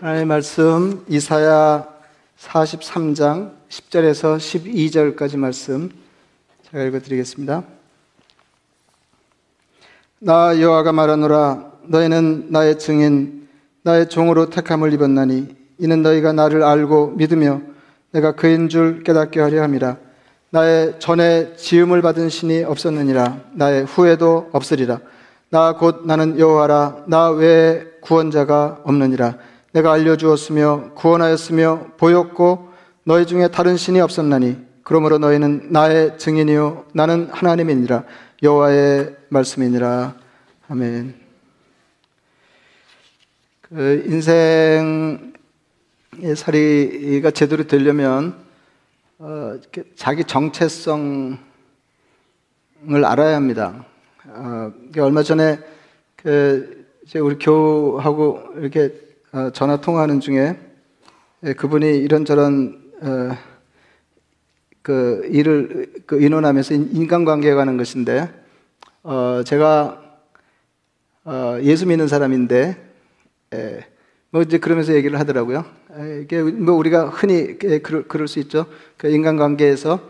하나님의 말씀 이사야 43장 10절에서 12절까지 말씀 제가 읽어드리겠습니다. 나 여호와가 말하노라 너희는 나의 증인 나의 종으로 택함을 입었나니 이는 너희가 나를 알고 믿으며 내가 그인 줄 깨닫게 하려 함이라. 나의 전에 지음을 받은 신이 없었느니라. 나의 후에도 없으리라. 나 곧 나는 여호와라. 나 외에 구원자가 없느니라 내가 알려주었으며 구원하였으며 보였고 너희 중에 다른 신이 없었나니 그러므로 너희는 나의 증인이요 나는 하나님이니라 여호와의 말씀이니라 아멘. 그 인생의 살이가 제대로 되려면 어, 자기 정체성을 알아야 합니다. 어, 얼마 전에 그 우리 교하고 이렇게 어, 전화 통화하는 중에 예, 그분이 이런저런 어, 그 일을 그 인원하면서 인간관계에 관한 것인데 어, 제가 어, 예수 믿는 사람인데 예, 뭐 이제 그러면서 얘기를 하더라고요. 예, 이게 뭐 우리가 흔히 예, 그럴, 수 있죠. 그 인간관계에서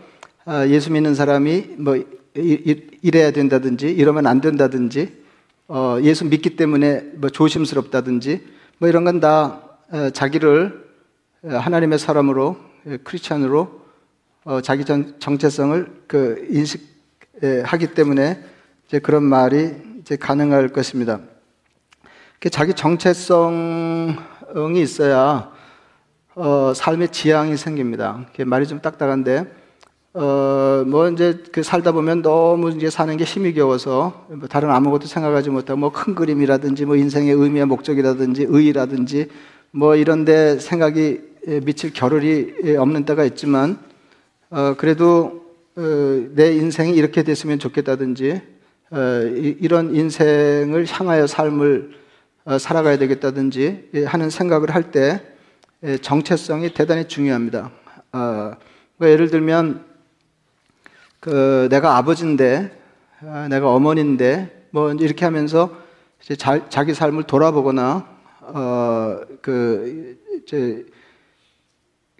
아, 예수 믿는 사람이 뭐 이래야 된다든지 이러면 안 된다든지 어, 예수 믿기 때문에 뭐 조심스럽다든지 뭐 이런 건다 어, 자기를 하나님의 사람으로 크리스천으로 어, 자기 정체성을 그 인식하기 때문에 이제 그런 말이 이제 가능할 것입니다. 자기 정체성이 있어야 어, 삶의 지향이 생깁니다. 말이 좀 딱딱한데 어, 뭐 이제 그 살다 보면 너무 이제 사는 게 힘이 겨워서 뭐 다른 아무것도 생각하지 못하고 뭐 큰 그림이라든지 뭐 인생의 의미와 목적이라든지 의의라든지 뭐 이런데 생각이 미칠 겨를이 없는 때가 있지만 어, 그래도 어, 내 인생이 이렇게 됐으면 좋겠다든지 어, 이, 이런 인생을 향하여 삶을 어, 살아가야 되겠다든지 하는 생각을 할 때 정체성이 대단히 중요합니다. 어, 뭐 예를 들면 그 내가 아버지인데, 아, 내가 어머니인데, 뭐 이렇게 하면서 이제 자, 자기 삶을 돌아보거나, 어, 그, 이제,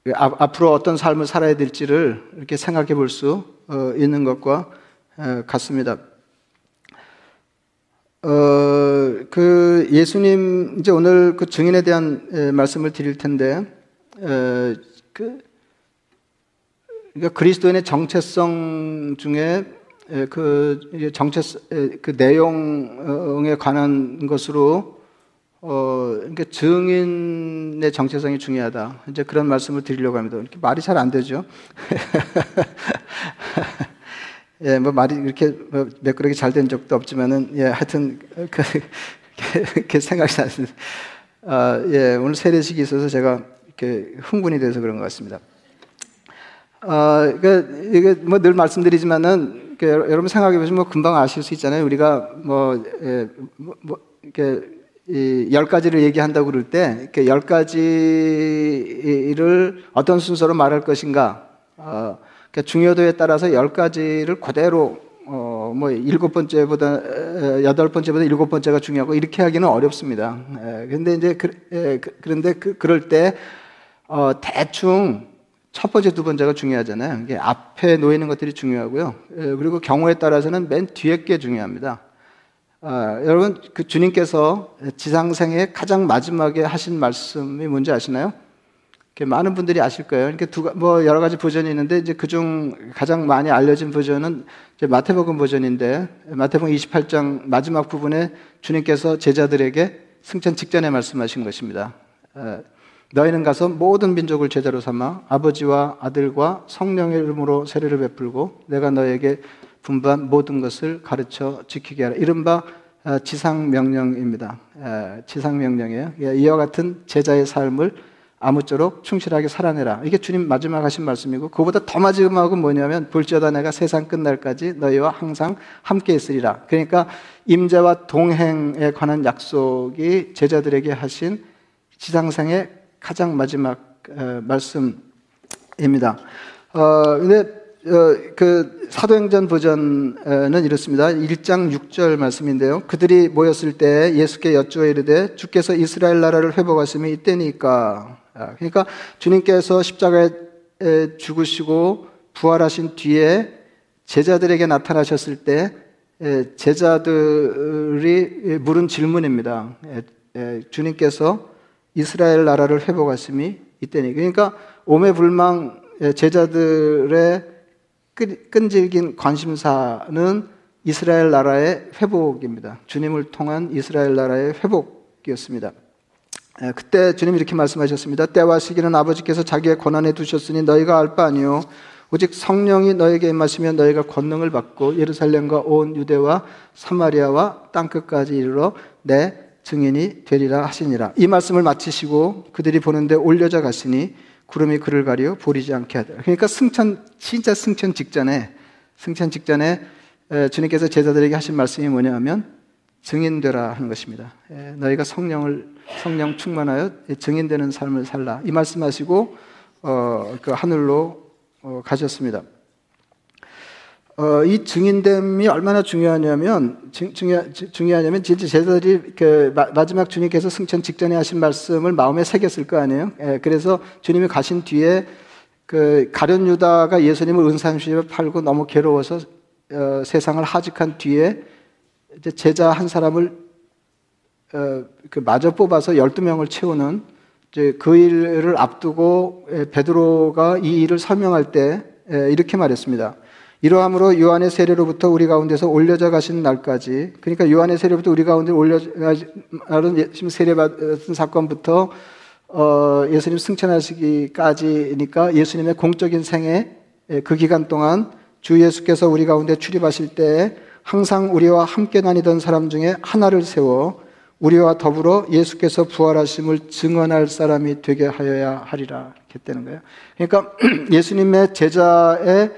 그 앞으로 어떤 삶을 살아야 될지를 이렇게 생각해 볼수 어, 있는 것과 어, 같습니다. 어, 그 예수님, 이제 오늘 그 증인에 대한 말씀을 드릴 텐데, 어, 그, 그러니까 그리스도인의 정체성 중에 그 정체 그 내용에 관한 것으로 어 그러니까 증인의 정체성이 중요하다. 이제 그런 말씀을 드리려고 합니다. 이렇게 말이 잘 안 되죠. 예, 뭐 말이 이렇게 뭐 매끄럽게 잘 된 적도 없지만은 예, 하여튼 그, 렇게 생각이 나습니다. 아, 예, 오늘 세례식이 있어서 제가 이렇게 흥분이 돼서 그런 것 같습니다. 어, 그, 이게 뭐 늘 말씀드리지만은, 그, 여러분 생각해 보시면 뭐 금방 아실 수 있잖아요. 우리가 뭐, 예, 뭐, 뭐 이렇게, 이열 가지를 얘기한다고 그럴 때, 이렇게 열 가지를 어떤 순서로 말할 것인가, 어, 그 중요도에 따라서 열 가지를 그대로, 어, 뭐, 일곱 번째보다, 여덟 번째보다 일곱 번째가 중요하고, 이렇게 하기는 어렵습니다. 예, 근데 이제, 그, 예, 그 런데 그, 그럴 때, 어, 대충, 첫 번째, 두 번째가 중요하잖아요. 이게 앞에 놓이는 것들이 중요하고요. 예, 그리고 경우에 따라서는 맨 뒤에 게 중요합니다. 아, 여러분, 그 주님께서 지상생에 가장 마지막에 하신 말씀이 뭔지 아시나요? 많은 분들이 아실 거예요. 이렇게 두, 뭐 여러 가지 버전이 있는데 이제 그중 가장 많이 알려진 버전은 이제 마태복음 버전인데 마태복음 28장 마지막 부분에 주님께서 제자들에게 승천 직전에 말씀하신 것입니다. 아, 너희는 가서 모든 민족을 제자로 삼아 아버지와 아들과 성령의 이름으로 세례를 베풀고 내가 너에게 분반 모든 것을 가르쳐 지키게 하라. 이른바 어, 지상 명령입니다. 지상 명령이에요. 예, 이와 같은 제자의 삶을 아무쪼록 충실하게 살아내라. 이게 주님 마지막 하신 말씀이고 그보다 더 마지막은 뭐냐면 볼지어다 내가 세상 끝날까지 너희와 항상 함께 있으리라. 그러니까 임재와 동행에 관한 약속이 제자들에게 하신 지상생의 가장 마지막 어, 말씀입니다. 어, 근데 어, 그 사도행전 버전은 이렇습니다. 1장 6절 말씀인데요. 그들이 모였을 때 예수께 여쭈어 이르되 주께서 이스라엘 나라를 회복하심이 이때니까. 아, 그러니까 주님께서 십자가에 죽으시고 부활하신 뒤에 제자들에게 나타나셨을 때 제자들이 물은 질문입니다. 주님께서 이스라엘 나라를 회복하심이 이때니. 그러니까 오매불망 제자들의 끈질긴 관심사는 이스라엘 나라의 회복입니다. 주님을 통한 이스라엘 나라의 회복이었습니다. 그때 주님이 이렇게 말씀하셨습니다. 때와 시기는 아버지께서 자기의 권한에 두셨으니 너희가 알 바 아니요 오직 성령이 너에게 임하시면 너희가 권능을 받고 예루살렘과 온 유대와 사마리아와 땅끝까지 이르러 내 증인이 되리라 하시니라. 이 말씀을 마치시고 그들이 보는데 올려져 갔으니 구름이 그를 가려 보리지 않게 하더라. 그러니까 승천, 진짜 승천 직전에, 승천 직전에 주님께서 제자들에게 하신 말씀이 뭐냐 하면 증인되라 하는 것입니다. 너희가 성령을, 성령 충만하여 증인되는 삶을 살라. 이 말씀하시고, 어, 그 하늘로 어, 가셨습니다. 어, 이 증인됨이 얼마나 중요하냐면 중, 중요, 중요하냐면 진짜 제자들이 그 마, 지막 주님께서 승천 직전에 하신 말씀을 마음에 새겼을 거 아니에요. 예, 그래서 주님이 가신 뒤에 그 가련 유다가 예수님을 은산시에 팔고 너무 괴로워서 어, 세상을 하직한 뒤에 이제 제자 한 사람을 어, 그 마저 뽑아서 12명을 채우는 이제 그 일을 앞두고 예, 베드로가 이 일을 설명할 때 예, 이렇게 말했습니다. 이러함으로 요한의 세례로부터 우리 가운데서 올려져 가신 날까지 그러니까 요한의 세례부터 우리 가운데 올려져 가신 세례 받은 사건부터 어, 예수님 승천하시기까지니까 예수님의 공적인 생애 예, 그 기간 동안 주 예수께서 우리 가운데 출입하실 때 항상 우리와 함께 다니던 사람 중에 하나를 세워 우리와 더불어 예수께서 부활하심을 증언할 사람이 되게 하여야 하리라 했다는 거예요. 그러니까 예수님의 제자의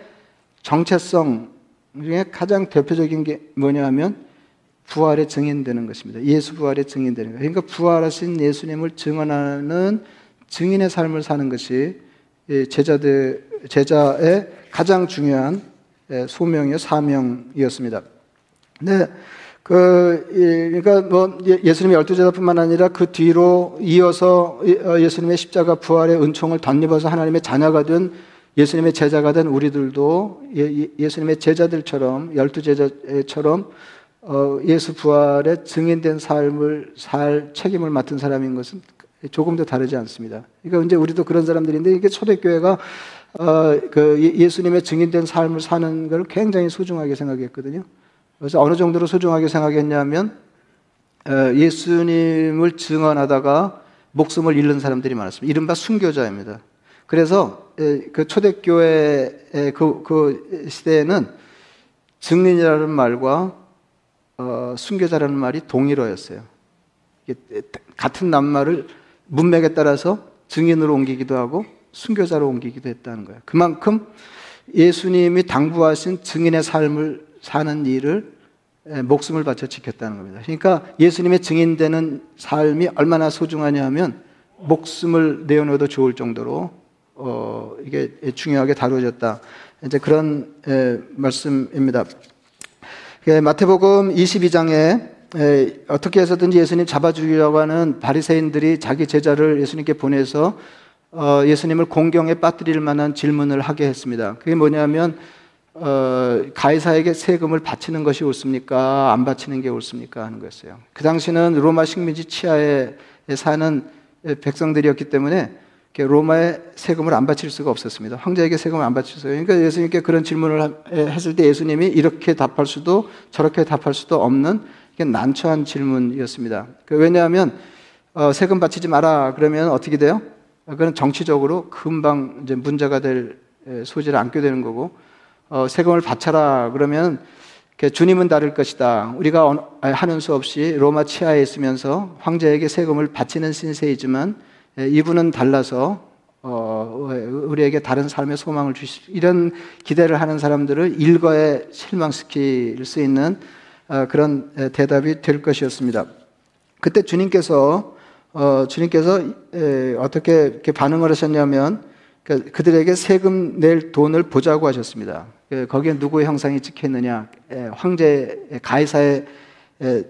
정체성 중에 가장 대표적인 게 뭐냐 하면 부활에 증인되는 것입니다. 예수 부활에 증인되는 거예요. 그러니까 부활하신 예수님을 증언하는 증인의 삶을 사는 것이 제자들, 제자의 가장 중요한 소명이요, 사명이었습니다. 네. 그, 그러니까 뭐 예수님의 열두 제자뿐만 아니라 그 뒤로 이어서 어, 예수님의 십자가 부활의 은총을 덧입어서 하나님의 자녀가 된 예수님의 제자가 된 우리들도 예, 예, 예수님의 제자들처럼 열두 제자처럼 어, 예수 부활의 증인된 삶을 살 책임을 맡은 사람인 것은 조금도 다르지 않습니다. 그러니까 이제 우리도 그런 사람들인데 이게 초대교회가 어, 그 예, 예수님의 증인된 삶을 사는 걸 굉장히 소중하게 생각했거든요. 그래서 어느 정도로 소중하게 생각했냐면 예수님을 증언하다가 목숨을 잃는 사람들이 많았습니다. 이른바 순교자입니다. 그래서 그 초대교회 그, 그 시대에는 증인이라는 말과 어, 순교자라는 말이 동일어였어요. 같은 낱말을 문맥에 따라서 증인으로 옮기기도 하고 순교자로 옮기기도 했다는 거예요. 그만큼 예수님이 당부하신 증인의 삶을 사는 일을 목숨을 바쳐 지켰다는 겁니다. 그러니까 예수님의 증인되는 삶이 얼마나 소중하냐 하면 목숨을 내어놓어도 좋을 정도로 어, 이게 중요하게 다루어졌다. 이제 그런 에, 말씀입니다. 마태복음 22장에 에, 어떻게 해서든지 예수님 잡아주려고 하는 바리새인들이 자기 제자를 예수님께 보내서 어, 예수님을 공경에 빠뜨릴 만한 질문을 하게 했습니다. 그게 뭐냐면 어, 가이사에게 세금을 바치는 것이 옳습니까? 안 바치는 게 옳습니까? 하는 거였어요. 그 당시는 로마 식민지 치하에 사는 백성들이었기 때문에 로마에 세금을 안 바칠 수가 없었습니다. 황제에게 세금을 안 바칠 수가. 그러니까 예수님께 그런 질문을 했을 때 예수님이 이렇게 답할 수도 저렇게 답할 수도 없는 난처한 질문이었습니다. 그 왜냐하면 어, 세금 바치지 마라 그러면 어떻게 돼요? 그건 정치적으로 금방 이제 문제가 될 소지를 안게 되는 거고 어, 세금을 바쳐라 그러면 주님은 다를 것이다. 우리가 하는 수 없이 로마 치하에 있으면서 황제에게 세금을 바치는 신세이지만 이분은 달라서 어, 우리에게 다른 삶의 소망을 주시 이런 기대를 하는 사람들을 일거에 실망시킬 수 있는 어, 그런 대답이 될 것이었습니다. 그때 주님께서 어, 주님께서 어떻게 반응을 하셨냐면 그러니까 그들에게 세금 낼 돈을 보자고 하셨습니다. 그 거기에 누구의 형상이 찍혀 있느냐? 예, 황제 가이사의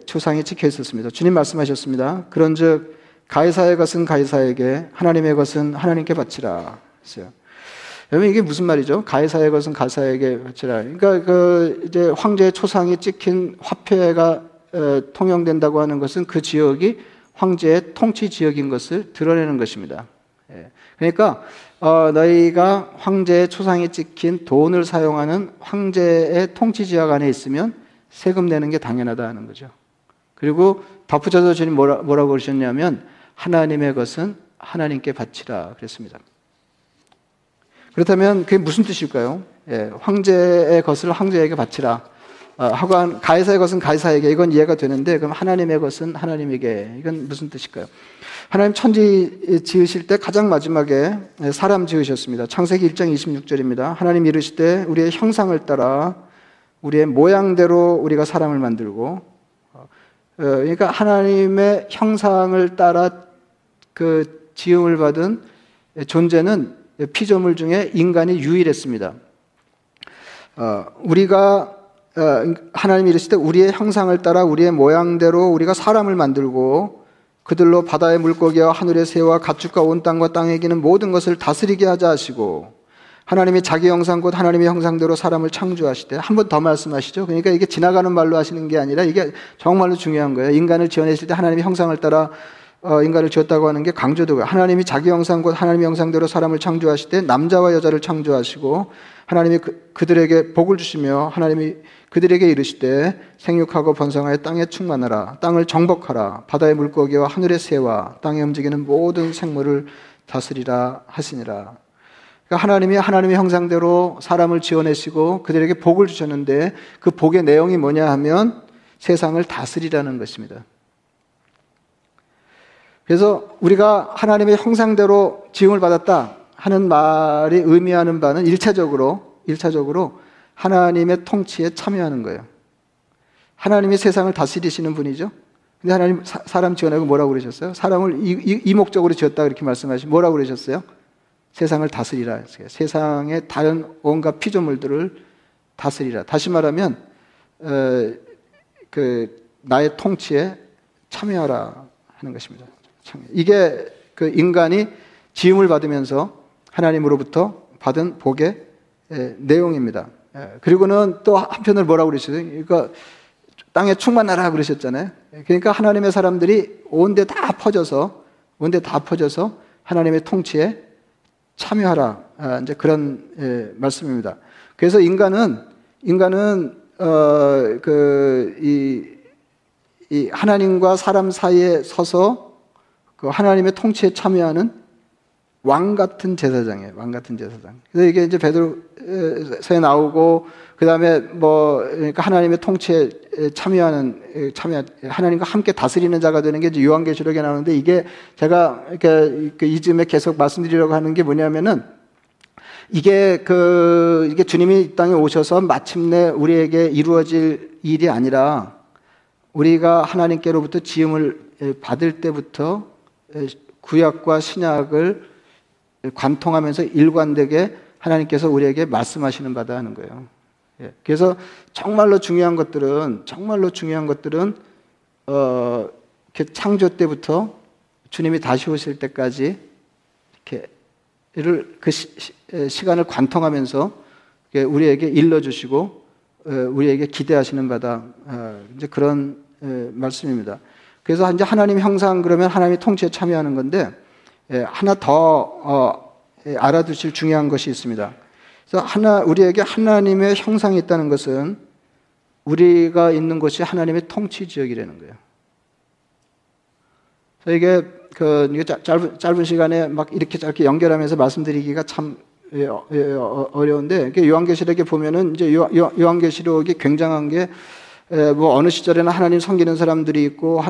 초상이 찍혀 있었습니다. 주님 말씀하셨습니다. 그런즉 가이사의 것은 가이사에게 하나님의 것은 하나님께 바치라 했어요. 여러분 이게 무슨 말이죠? 가이사의 것은 가이사에게 바치라. 그러니까 그 이제 황제의 초상이 찍힌 화폐가 통용된다고 하는 것은 그 지역이 황제의 통치 지역인 것을 드러내는 것입니다. 예. 그러니까 어, 너희가 황제의 초상이 찍힌 돈을 사용하는 황제의 통치 지역 안에 있으면 세금 내는 게 당연하다 하는 거죠. 그리고 덧붙여서 주님 뭐라, 뭐라고 그러셨냐면 하나님의 것은 하나님께 바치라 그랬습니다. 그렇다면 그게 무슨 뜻일까요? 예, 황제의 것을 황제에게 바치라. 어, 하고 가이사의 것은 가이사에게 이건 이해가 되는데 그럼 하나님의 것은 하나님에게 이건 무슨 뜻일까요? 하나님 천지 지으실 때 가장 마지막에 사람 지으셨습니다. 창세기 1장 26절입니다. 하나님 이르시되 우리의 형상을 따라 우리의 모양대로 우리가 사람을 만들고 어, 그러니까 하나님의 형상을 따라 그 지음을 받은 존재는 피조물 중에 인간이 유일했습니다. 어, 우리가 하나님 이르시되 우리의 형상을 따라 우리의 모양대로 우리가 사람을 만들고 그들로 바다의 물고기와 하늘의 새와 가축과 온 땅과 땅에 기는 모든 것을 다스리게 하자 하시고 하나님이 자기 형상 곧 하나님의 형상대로 사람을 창조하시되 한 번 더 말씀하시죠. 그러니까 이게 지나가는 말로 하시는 게 아니라 이게 정말로 중요한 거예요. 인간을 지어내실 때 하나님의 형상을 따라 어, 인간을 지었다고 하는 게 강조되고요. 하나님이 자기 형상 곧 하나님의 형상대로 사람을 창조하시되 남자와 여자를 창조하시고 하나님이 그, 그들에게 복을 주시며 하나님이 그들에게 이르시되 생육하고 번성하여 땅에 충만하라 땅을 정복하라 바다의 물고기와 하늘의 새와 땅에 움직이는 모든 생물을 다스리라 하시니라 그러니까 하나님이 하나님의 형상대로 사람을 지어내시고 그들에게 복을 주셨는데 그 복의 내용이 뭐냐 하면 세상을 다스리라는 것입니다. 그래서 우리가 하나님의 형상대로 지음을 받았다 하는 말이 의미하는 바는 일차적으로 일차적으로 하나님의 통치에 참여하는 거예요. 하나님이 세상을 다스리시는 분이죠. 근데 하나님 사, 람 지어내고 뭐라고 그러셨어요? 사람을 이, 이, 이 목적으로 지었다 그렇게 말씀하시 뭐라고 그러셨어요? 세상을 다스리라. 세상의 다른 온갖 피조물들을 다스리라. 다시 말하면 어, 그 나의 통치에 참여하라 하는 것입니다. 이게 그 인간이 지음을 받으면서 하나님으로부터 받은 복의 내용입니다. 예, 그리고는 또 한편을 뭐라고 그러셨어요? 그러니까 땅에 충만하라 그러셨잖아요. 그러니까 하나님의 사람들이 온데 다 퍼져서 온데 다 퍼져서 하나님의 통치에 참여하라. 아, 이제 그런 예, 말씀입니다. 그래서 인간은 인간은 어 그이 이 하나님과 사람 사이에 서서 그 하나님의 통치에 참여하는 왕 같은 제사장이에요. 왕 같은 제사장. 그래서 이게 이제 베드로서에 나오고 그 다음에 뭐 그러니까 하나님의 통치에 참여하는 참여 하나님과 함께 다스리는 자가 되는 게 이제 요한계시록에 나오는데 이게 제가 이렇게 그 이쯤에 계속 말씀드리려고 하는 게 뭐냐면은 이게 그 이게 주님이 이 땅에 오셔서 마침내 우리에게 이루어질 일이 아니라 우리가 하나님께로부터 지음을 받을 때부터 구약과 신약을 관통하면서 일관되게 하나님께서 우리에게 말씀하시는 바다 하는 거예요. 예. 그래서 정말로 중요한 것들은 정말로 중요한 것들은 어, 창조 때부터 주님이 다시 오실 때까지 이렇게 그 시, 간을 관통하면서 우리에게 일러주시고 우리에게 기대하시는 바다 어, 이제 그런 말씀입니다. 그래서 이제 하나님 형상 그러면 하나님의 통치에 참여하는 건데 예, 하나 더 어, 예, 알아두실 중요한 것이 있습니다. 그래서 하나 우리에게 하나님의 형상이 있다는 것은 우리가 있는 곳이 하나님의 통치 지역이라는 거예요. 그래서 이게 그 짧은 짧은 시간에 막 이렇게 짧게 연결하면서 말씀드리기가 참 예, 어려운데 요한계시록에 보면은 이제 요한계시록이 굉장한 게 뭐 어느 시절에는 하나님 섬기는 사람들이 있고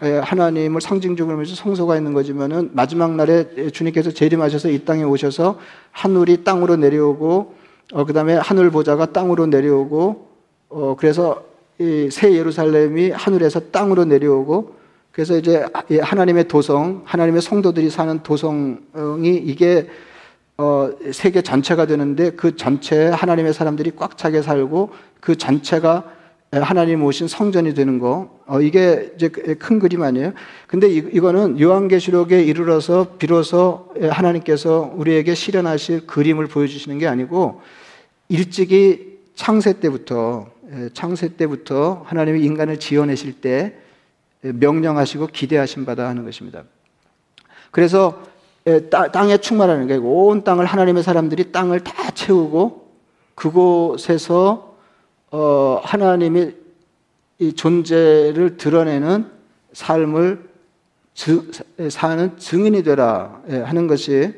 하나님을 상징적으로 하면서 성소가 있는 거지만은 마지막 날에 주님께서 재림하셔서 이 땅에 오셔서 하늘이 땅으로 내려오고 어 그다음에 하늘 보좌가 땅으로 내려오고 어 그래서 이 새 예루살렘이 하늘에서 땅으로 내려오고 그래서 이제 하나님의 도성, 하나님의 성도들이 사는 도성이 이게 어, 세계 전체가 되는데 그 전체에 하나님의 사람들이 꽉 차게 살고 그 전체가 하나님 오신 성전이 되는 거, 어, 이게 이제 큰 그림 아니에요? 근데 이, 이거는 요한계시록에 이르러서 비로소 하나님께서 우리에게 실현하실 그림을 보여주시는 게 아니고 일찍이 창세 때부터, 창세 때부터 하나님이 인간을 지어내실 때 명령하시고 기대하신 바다 하는 것입니다. 그래서 땅에 충만하는 게 온 땅을 하나님의 사람들이 땅을 다 채우고 그곳에서 어, 하나님이 이 존재를 드러내는 삶을 주, 사는 증인이 되라 예, 하는 것이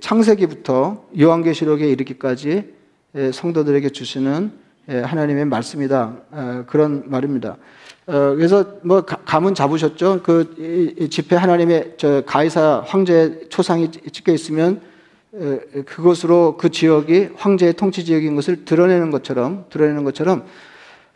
창세기부터 요한계시록에 이르기까지 예, 성도들에게 주시는 예, 하나님의 말씀이다 아, 그런 말입니다. 어, 그래서 뭐 감은 잡으셨죠? 그 집회 하나님의 저 가이사 황제 초상이 찍혀 있으면 그것으로 그 지역이 황제의 통치 지역인 것을 드러내는 것처럼 드러내는 것처럼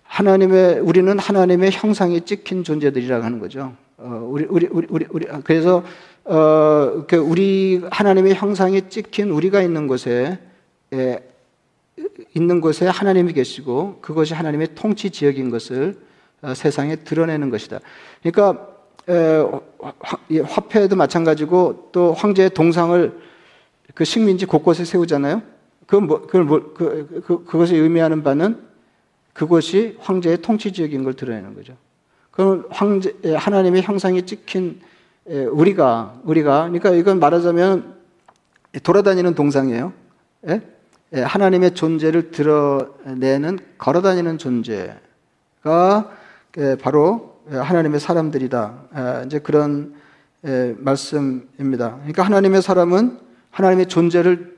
하나님의 우리는 하나님의 형상이 찍힌 존재들이라고 하는 거죠. 어, 우리 우리 우리 우리 우리 그래서 어, 그 우리 하나님의 형상이 찍힌 우리가 있는 곳에 에, 있는 곳에 하나님이 계시고 그것이 하나님의 통치 지역인 것을 어, 세상에 드러내는 것이다. 그러니까 에, 화폐도 마찬가지고 또 황제의 동상을 그 식민지 곳곳에 세우잖아요. 그 뭐, 그걸 뭐, 그, 그, 그것이 의미하는 바는 그것이 황제의 통치 지역인 걸 드러내는 거죠. 그럼 황제, 하나님의 형상이 찍힌 우리가, 우리가, 그러니까 이건 말하자면 돌아다니는 동상이에요. 예? 하나님의 존재를 드러내는 걸어다니는 존재가 바로 하나님의 사람들이다. 이제 그런 말씀입니다. 그러니까 하나님의 사람은 하나님의 존재를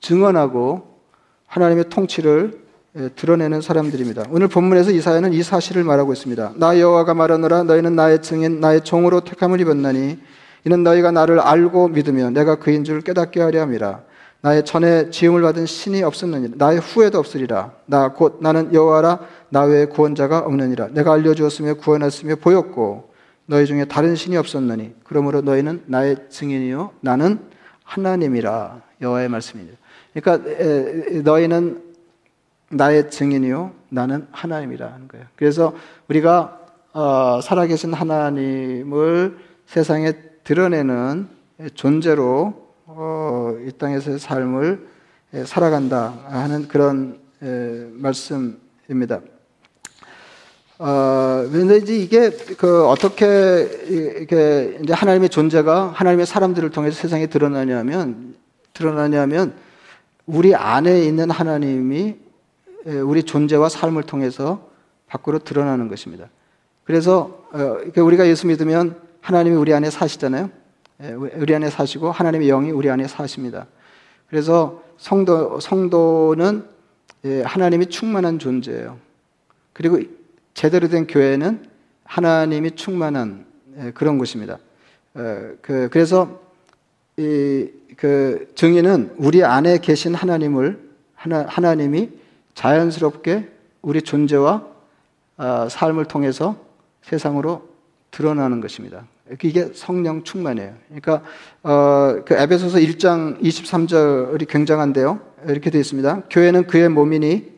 증언하고 하나님의 통치를 예, 드러내는 사람들입니다. 오늘 본문에서 이사야는 이 사실을 말하고 있습니다. 나 여호와가 말하노라 너희는 나의 증인 나의 종으로 택함을 입었나니 이는 너희가 나를 알고 믿으며 내가 그인 줄 깨닫게 하려 함이라. 나의 전에 지음을 받은 신이 없었느니라. 나의 후에도 없으리라. 나 곧 나는 여호와라 나 외에 구원자가 없느니라. 내가 알려 주었으며 구원했으며 보였고 너희 중에 다른 신이 없었느니 그러므로 너희는 나의 증인이요 나는 하나님이라 여호와의 말씀입니다. 그러니까 너희는 나의 증인이요 나는 하나님이라 하는 거예요. 그래서 우리가 어, 살아계신 하나님을 세상에 드러내는 존재로 어, 이 땅에서의 삶을 살아간다 하는 그런 말씀입니다. 어, 근데 이제 이게 그 어떻게 이게 이제 하나님의 존재가 하나님의 사람들을 통해서 세상에 드러나냐면 드러나냐면 우리 안에 있는 하나님이 우리 존재와 삶을 통해서 밖으로 드러나는 것입니다. 그래서 어, 우리가 예수 믿으면 하나님이 우리 안에 사시잖아요. 우리 안에 사시고 하나님의 영이 우리 안에 사십니다. 그래서 성도 성도는 하나님이 충만한 존재예요. 그리고 제대로 된 교회는 하나님이 충만한 그런 곳입니다. 그, 그래서 이, 그 증인은 우리 안에 계신 하나님을 하나, 하나님이 자연스럽게 우리 존재와 아, 삶을 통해서 세상으로 드러나는 것입니다. 이게 성령 충만이에요. 그러니까 어, 그 에베소서 1장 23절이 굉장한데요. 이렇게 되어 있습니다. 교회는 그의 몸이니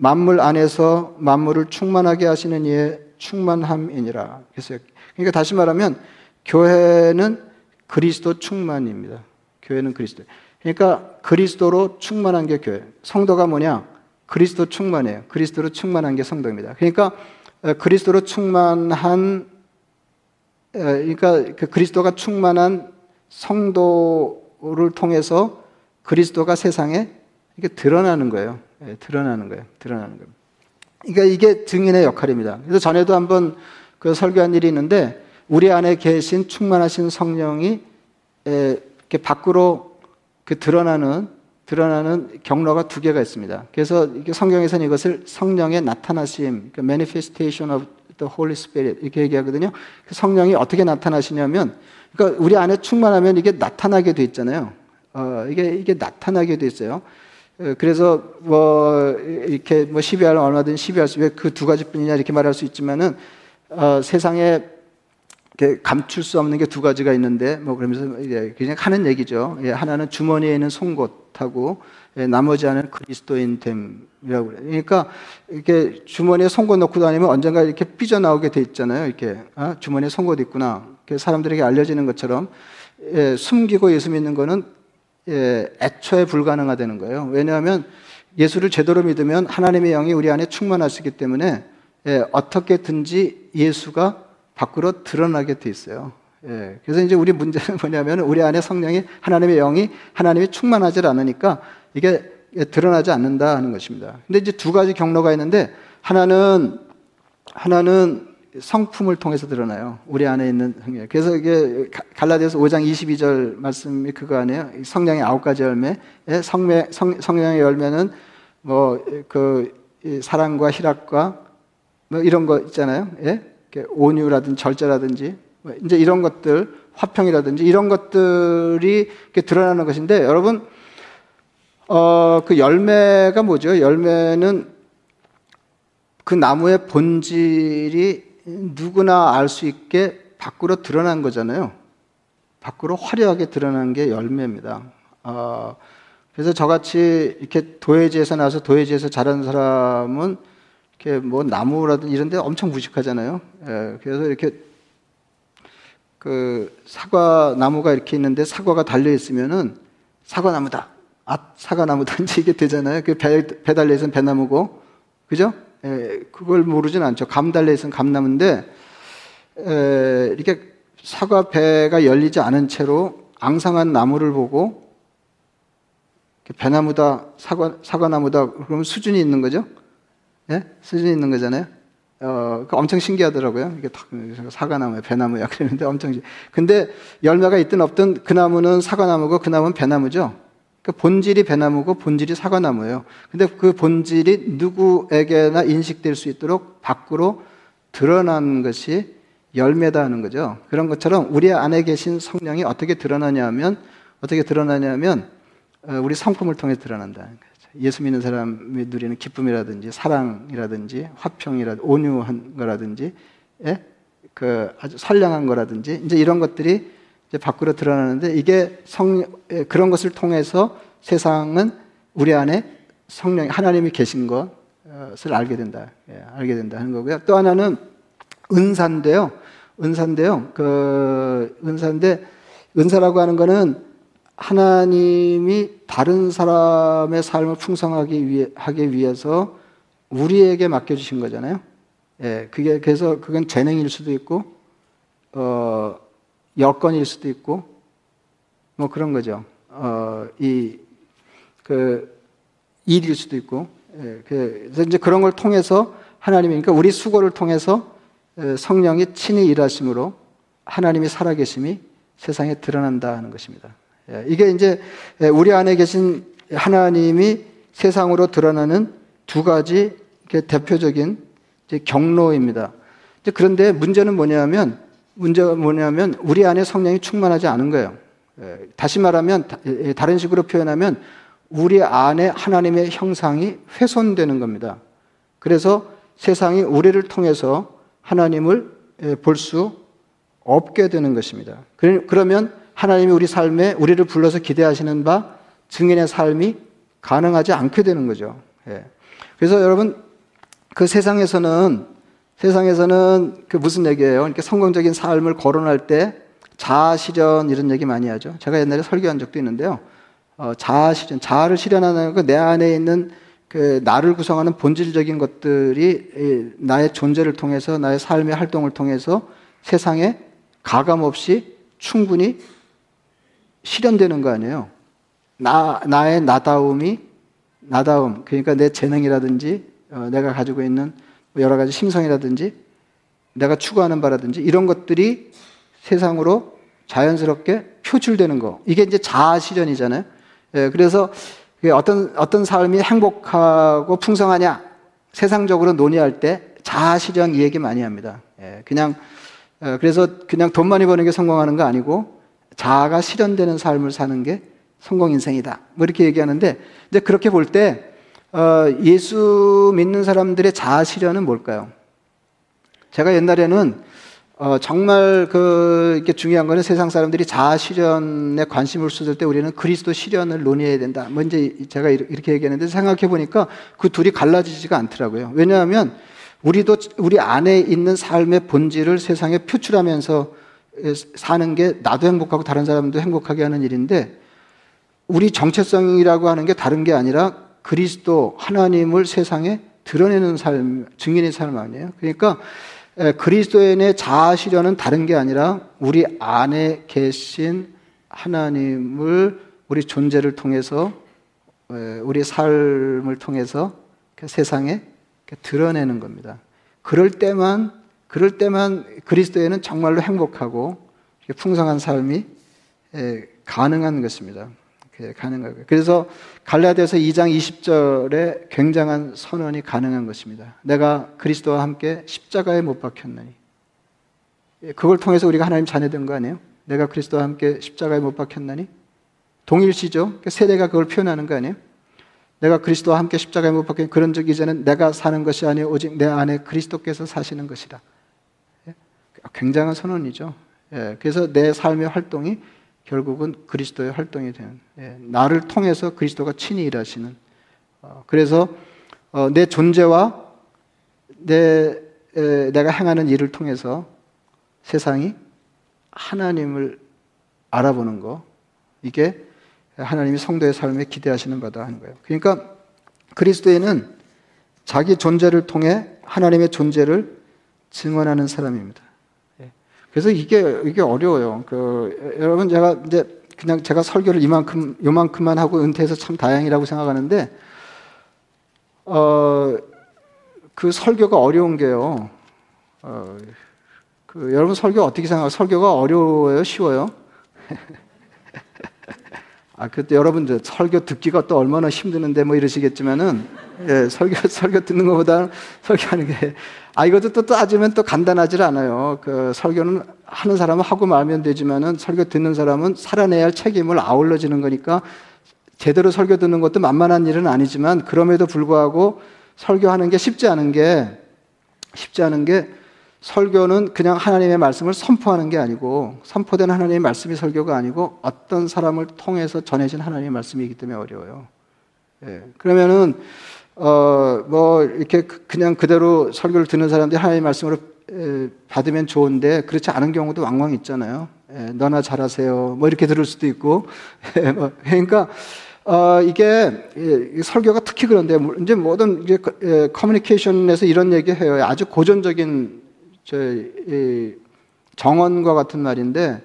만물 안에서 만물을 충만하게 하시는 이의 충만함이니라. 그러니까 다시 말하면 교회는 그리스도 충만입니다. 교회는 그리스도. 그러니까 그리스도로 충만한 게 교회. 성도가 뭐냐? 그리스도 충만해요. 그리스도로 충만한 게 성도입니다. 그러니까 어, 그리스도로 충만한 어, 그러니까 그 그리스도가 충만한 성도를 통해서 그리스도가 세상에 이게 드러나는 거예요. 예, 드러나는 거예요. 드러나는 거예요. 그러니까 이게 증인의 역할입니다. 그래서 전에도 한번 그 설교한 일이 있는데 우리 안에 계신 충만하신 성령이 이렇게 밖으로 그 드러나는 드러나는 경로가 두 개가 있습니다. 그래서 성경에서는 이것을 성령의 나타나심, 그 manifestation of the Holy Spirit 이렇게 얘기하거든요. 그 성령이 어떻게 나타나시냐면, 그러니까 우리 안에 충만하면 이게 나타나게 돼 있잖아요. 어, 이게 이게 나타나게 돼 있어요. 어, 그래서 뭐 이렇게 뭐 시비하면 얼마든 시비할 수, 왜그두 가지뿐이냐 이렇게 말할 수 있지만은 어, 세상에 감출 수 없는 게 두 가지가 있는데 뭐 그러면서 그냥 하는 얘기죠. 예, 하나는 주머니에 있는 송곳하고 예, 나머지 하나는 그리스도인 됨이라고 그래요. 그러니까 이렇게 주머니에 송곳 넣고 다니면 언젠가 이렇게 삐져 나오게 돼 있잖아요. 이렇게 아, 주머니에 송곳 있구나. 사람들에게 알려지는 것처럼 예, 숨기고 예수 믿는 거는 예, 애초에 불가능하다는 거예요. 왜냐하면 예수를 제대로 믿으면 하나님의 영이 우리 안에 충만하시기 때문에 예, 어떻게든지 예수가 밖으로 드러나게 돼 있어요. 예, 그래서 이제 우리 문제는 뭐냐면 우리 안에 성령이 하나님의 영이 하나님이 충만하지 않으니까 이게 드러나지 않는다 하는 것입니다. 근데 이제 두 가지 경로가 있는데 하나는 하나는 성품을 통해서 드러나요. 우리 안에 있는 성령. 그래서 이게 갈라디아서 5장 22절 말씀이 그거 아니에요. 성령의 아홉 가지 열매. 예, 성매, 성, 성령의 열매는 뭐 그 사랑과 희락과 뭐 이런 거 있잖아요. 예? 온유라든지 절제라든지 뭐 이제 이런 것들 화평이라든지 이런 것들이 드러나는 것인데 여러분 어, 그 열매가 뭐죠? 열매는 그 나무의 본질이 누구나 알 수 있게 밖으로 드러난 거잖아요. 밖으로 화려하게 드러난 게 열매입니다. 어, 그래서 저같이 이렇게 도예지에서 나서 도예지에서 자란 사람은 이렇게 뭐 나무라든 이런 데 엄청 무식하잖아요. 예, 그래서 이렇게 그 사과 나무가 이렇게 있는데 사과가 달려 있으면은 사과 나무다. 아, 사과 나무다. 이제 이게 되잖아요. 그 배, 배 달려 있으면 배나무고. 그죠? 예, 그걸 모르진 않죠. 감 달려 있으면 감나무인데, 에, 이렇게 사과 배가 열리지 않은 채로 앙상한 나무를 보고, 배나무다, 사과, 사과나무다, 그러면 수준이 있는 거죠? 예? 수준이 있는 거잖아요? 어, 엄청 신기하더라고요. 이게 사과나무야, 배나무야. 그러는데 엄청. 근데 열매가 있든 없든 그 나무는 사과나무고 그 나무는 배나무죠? 그 본질이 배나무고 본질이 사과나무예요. 근데 그 본질이 누구에게나 인식될 수 있도록 밖으로 드러난 것이 열매다 하는 거죠. 그런 것처럼 우리 안에 계신 성령이 어떻게 드러나냐면 어떻게 드러나냐면 어, 우리 성품을 통해 드러난다. 예수 믿는 사람이 누리는 기쁨이라든지 사랑이라든지 화평이라든지 온유한 거라든지 예? 그 아주 선량한 거라든지 이제 이런 것들이 이제 밖으로 드러나는데 이게 성 예, 그런 것을 통해서 세상은 우리 안에 성령 하나님이 계신 것을 알게 된다. 예, 알게 된다 하는 거고요. 또 하나는 은사인데요. 은사인데요. 그 은사인데 은사라고 하는 거는 하나님이 다른 사람의 삶을 풍성하게 위해, 하기 위해서 우리에게 맡겨 주신 거잖아요. 예, 그게 그래서 그건 재능일 수도 있고, 어, 여건일 수도 있고, 뭐 그런 거죠. 어, 이, 그, 일일 수도 있고, 예, 그래서 이제 그런 걸 통해서 하나님이, 그러니까 우리 수고를 통해서 성령이 친히 일하심으로 하나님이 살아계심이 세상에 드러난다 하는 것입니다. 예, 이게 이제 우리 안에 계신 하나님이 세상으로 드러나는 두 가지 대표적인 경로입니다. 그런데 문제는 뭐냐면 문제가 뭐냐면 우리 안에 성령이 충만하지 않은 거예요. 예, 다시 말하면 예, 다른 식으로 표현하면 우리 안에 하나님의 형상이 훼손되는 겁니다. 그래서 세상이 우리를 통해서 하나님을 볼 수 없게 되는 것입니다. 그러면 하나님이 우리 삶에 우리를 불러서 기대하시는 바 증인의 삶이 가능하지 않게 되는 거죠. 예. 그래서 여러분 그 세상에서는 세상에서는 그 무슨 얘기예요? 이렇게 성공적인 삶을 거론할 때 자아 실현 이런 얘기 많이 하죠. 제가 옛날에 설교한 적도 있는데요. 어, 자아 실현, 자아를 실현하는 그내 안에 있는 그 나를 구성하는 본질적인 것들이 나의 존재를 통해서 나의 삶의 활동을 통해서 세상에 가감 없이 충분히 실현되는 거 아니에요. 나, 나의 나다움이, 나다움, 그러니까 내 재능이라든지, 어, 내가 가지고 있는 여러 가지 심성이라든지, 내가 추구하는 바라든지, 이런 것들이 세상으로 자연스럽게 표출되는 거. 이게 이제 자아 실현이잖아요. 예, 그래서 어떤, 어떤 삶이 행복하고 풍성하냐, 세상적으로 논의할 때 자아 실현 이 얘기 많이 합니다. 예, 그냥, 어, 그래서 그냥 돈 많이 버는 게 성공하는 거 아니고, 자아가 실현되는 삶을 사는 게 성공 인생이다. 뭐 이렇게 얘기하는데, 근데 그렇게 볼 때, 어, 예수 믿는 사람들의 자아 실현은 뭘까요? 제가 옛날에는, 어, 정말 그, 이렇게 중요한 거는 세상 사람들이 자아 실현에 관심을 쏟을 때 우리는 그리스도 실현을 논의해야 된다. 뭐 제가 이렇게 얘기했는데 생각해 보니까 그 둘이 갈라지지가 않더라고요. 왜냐하면 우리도 우리 안에 있는 삶의 본질을 세상에 표출하면서 사는 게 나도 행복하고 다른 사람도 행복하게 하는 일인데 우리 정체성이라고 하는 게 다른 게 아니라 그리스도 하나님을 세상에 드러내는 삶, 증인의 삶 아니에요. 그러니까 그리스도인의 자아 실현은 다른 게 아니라 우리 안에 계신 하나님을 우리 존재를 통해서 우리 삶을 통해서 그 세상에 드러내는 겁니다. 그럴 때만 그럴 때만 그리스도에는 정말로 행복하고 풍성한 삶이 가능한 것입니다. 가능하고 그래서 갈라디아서 2장 20절에 굉장한 선언이 가능한 것입니다. 내가 그리스도와 함께 십자가에 못 박혔나니. 예, 그걸 통해서 우리가 하나님 자녀 된 거 아니에요? 내가 그리스도와 함께 십자가에 못 박혔나니? 동일시죠? 그러니까 세대가 그걸 표현하는 거 아니에요? 내가 그리스도와 함께 십자가에 못 박힌 그런 적 이제는 내가 사는 것이 아니요 오직 내 안에 그리스도께서 사시는 것이다. 예? 굉장한 선언이죠. 예, 그래서 내 삶의 활동이 결국은 그리스도의 활동이 되는 예, 나를 통해서 그리스도가 친히 일하시는 어, 그래서 어, 내 존재와 내 에, 내가 행하는 일을 통해서 세상이 하나님을 알아보는 거 이게 하나님이 성도의 삶에 기대하시는 바다 하는 거예요. 그러니까 그리스도에는 자기 존재를 통해 하나님의 존재를 증언하는 사람입니다. 그래서 이게 이게 어려워요. 그 여러분 제가 이제 그냥 제가 설교를 이만큼 요만큼만 하고 은퇴해서 참 다행이라고 생각하는데 어 그 설교가 어려운 게요. 어 그 여러분 설교 어떻게 생각해요? 설교가 어려워요, 쉬워요? 아, 그때 여러분들 설교 듣기가 또 얼마나 힘드는데 뭐 이러시겠지만은, 예, 설교, 설교 듣는 것보다 설교하는 게, 아, 이것도 또 따지면 또 간단하지 않아요. 그 설교는 하는 사람은 하고 말면 되지만은 설교 듣는 사람은 살아내야 할 책임을 아울러지는 거니까 제대로 설교 듣는 것도 만만한 일은 아니지만 그럼에도 불구하고 설교하는 게 쉽지 않은 게, 쉽지 않은 게 설교는 그냥 하나님의 말씀을 선포하는 게 아니고 선포된 하나님의 말씀이 설교가 아니고 어떤 사람을 통해서 전해진 하나님의 말씀이기 때문에 어려워요. 예. 그러면은 어 뭐 이렇게 그, 그냥 그대로 설교를 듣는 사람들이 하나님의 말씀으로 에, 받으면 좋은데 그렇지 않은 경우도 왕왕 있잖아요. 예, 너나 잘하세요. 뭐 이렇게 들을 수도 있고. 예, 뭐 그러니까 어, 이게 예, 설교가 특히 그런데 이제 모든 이제 커뮤니케이션에서 이런 얘기해요. 아주 고전적인 저, 정언과 같은 말인데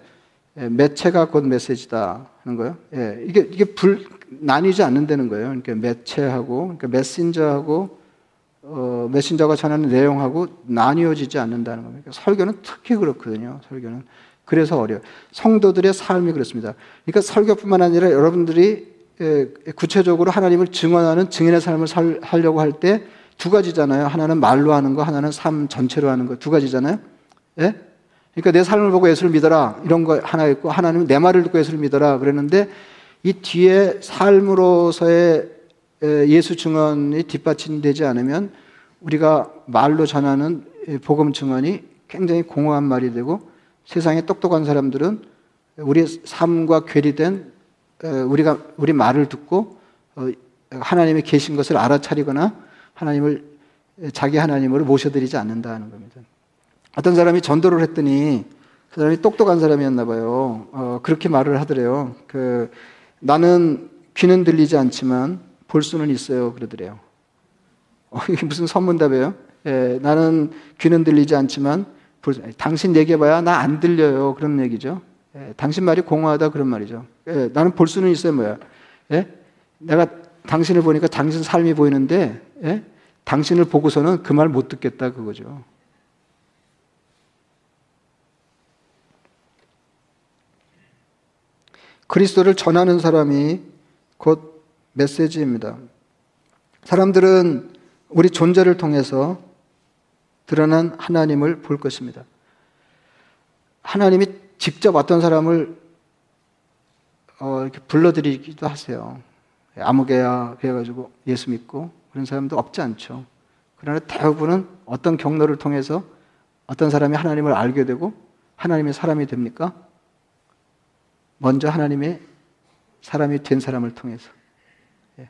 예, 매체가 곧 메시지다 하는 거예요. 예, 이게 이게 불 나뉘지 않는다는 거예요. 그러니까 매체하고 그러니까 메신저하고 어, 메신저가 전하는 내용하고 나뉘어지지 않는다는 겁니다. 그러니까 설교는 특히 그렇거든요. 설교는 그래서 어려요. 성도들의 삶이 그렇습니다. 그러니까 설교뿐만 아니라 여러분들이 예, 구체적으로 하나님을 증언하는 증인의 삶을 살, 하려고 할 때 두 가지잖아요. 하나는 말로 하는 거, 하나는 삶 전체로 하는 거. 두 가지잖아요. 예? 그러니까 내 삶을 보고 예수를 믿어라. 이런 거 하나 있고, 하나는 내 말을 듣고 예수를 믿어라. 그랬는데, 이 뒤에 삶으로서의 예수 증언이 뒷받침되지 않으면 우리가 말로 전하는 복음 증언이 굉장히 공허한 말이 되고 세상에 똑똑한 사람들은 우리 삶과 괴리된 우리가 우리 말을 듣고 어, 하나님이 계신 것을 알아차리거나 하나님을 자기 하나님으로 모셔드리지 않는다는 겁니다. 어떤 사람이 전도를 했더니 그 사람이 똑똑한 사람이었나 봐요. 어, 그렇게 말을 하더래요. 그 나는 귀는 들리지 않지만 볼 수는 있어요. 그러더래요. 어, 이게 무슨 선문답이에요? 예, 나는 귀는 들리지 않지만 볼, 당신 얘기해봐야 나 안 들려요. 그런 얘기죠. 예, 당신 말이 공허하다 그런 말이죠. 예, 나는 볼 수는 있어요. 뭐야? 예? 내가 당신을 보니까 당신 삶이 보이는데 예? 당신을 보고서는 그 말 못 듣겠다 그거죠. 그리스도를 전하는 사람이 곧 메시지입니다. 사람들은 우리 존재를 통해서 드러난 하나님을 볼 것입니다. 하나님이 직접 어떤 사람을 어, 이렇게 불러들이기도 하세요. 아무개야 해가지고 예수 믿고 그런 사람도 없지 않죠. 그러나 대부분은 어떤 경로를 통해서 어떤 사람이 하나님을 알게 되고 하나님의 사람이 됩니까? 먼저 하나님의 사람이 된 사람을 통해서. 예.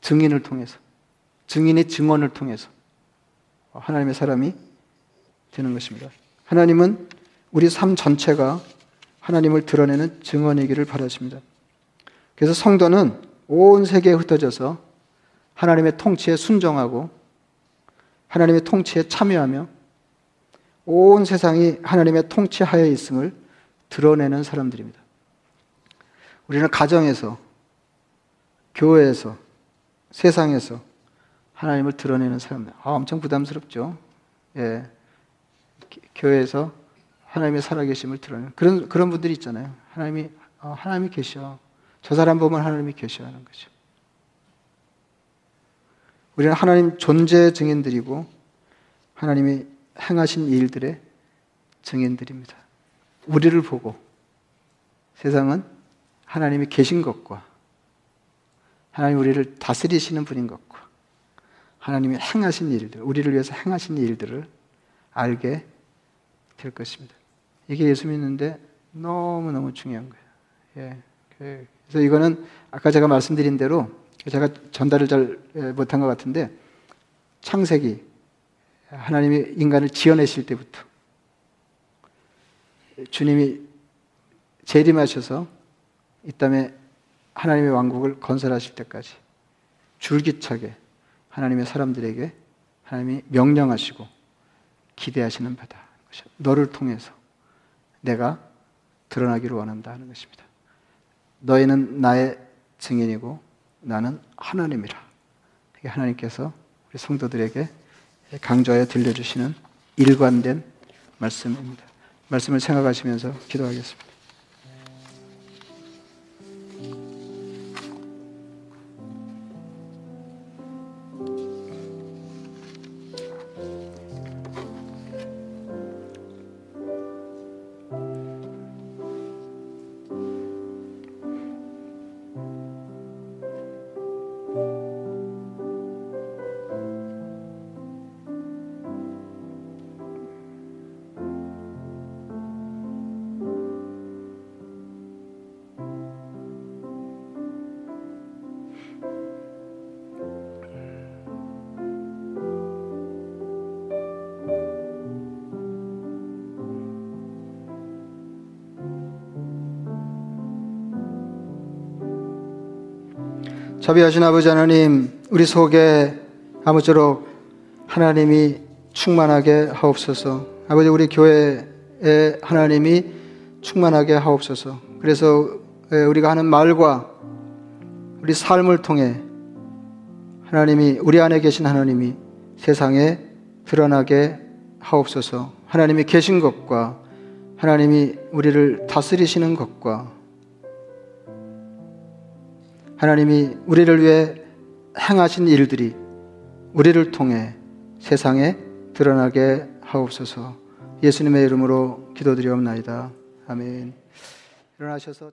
증인을 통해서. 증인의 증언을 통해서. 하나님의 사람이 되는 것입니다. 하나님은 우리 삶 전체가 하나님을 드러내는 증언이기를 바라십니다. 그래서 성도는 온 세계에 흩어져서 하나님의 통치에 순종하고 하나님의 통치에 참여하며 온 세상이 하나님의 통치하에 있음을 드러내는 사람들입니다. 우리는 가정에서, 교회에서, 세상에서 하나님을 드러내는 사람들. 아, 엄청 부담스럽죠. 예. 교회에서 하나님의 살아계심을 드러내는 그런, 그런 분들이 있잖아요. 하나님이, 어, 하나님이 계셔. 저 사람 보면 하나님이 계셔 하는 거죠. 우리는 하나님 존재 증인들이고 하나님이 행하신 일들의 증인들입니다. 우리를 보고 세상은 하나님이 계신 것과 하나님 우리를 다스리시는 분인 것과 하나님이 행하신 일들, 우리를 위해서 행하신 일들을 알게 될 것입니다. 이게 예수 믿는데 너무너무 중요한 거예요. 예. 그, 그래서 이거는 아까 제가 말씀드린 대로 제가 전달을 잘 못한 것 같은데 창세기 하나님이 인간을 지어내실 때부터 주님이 재림하셔서 이 땅에 하나님의 왕국을 건설하실 때까지 줄기차게 하나님의 사람들에게 하나님이 명령하시고 기대하시는 바다. 너를 통해서 내가 드러나기를 원한다 하는 것입니다. 너희는 나의 증인이고 나는 하나님이라. 하나님께서 우리 성도들에게 강조하여 들려주시는 일관된 말씀입니다. 말씀을 생각하시면서 기도하겠습니다. 자비하신 아버지 하나님, 우리 속에 아무쪼록 하나님이 충만하게 하옵소서. 아버지, 우리 교회에 하나님이 충만하게 하옵소서. 그래서 우리가 하는 말과 우리 삶을 통해 하나님이, 우리 안에 계신 하나님이 세상에 드러나게 하옵소서. 하나님이 계신 것과 하나님이 우리를 다스리시는 것과 하나님이 우리를 위해 행하신 일들이 우리를 통해 세상에 드러나게 하옵소서 예수님의 이름으로 기도드리옵나이다. 아멘. 일어나셔서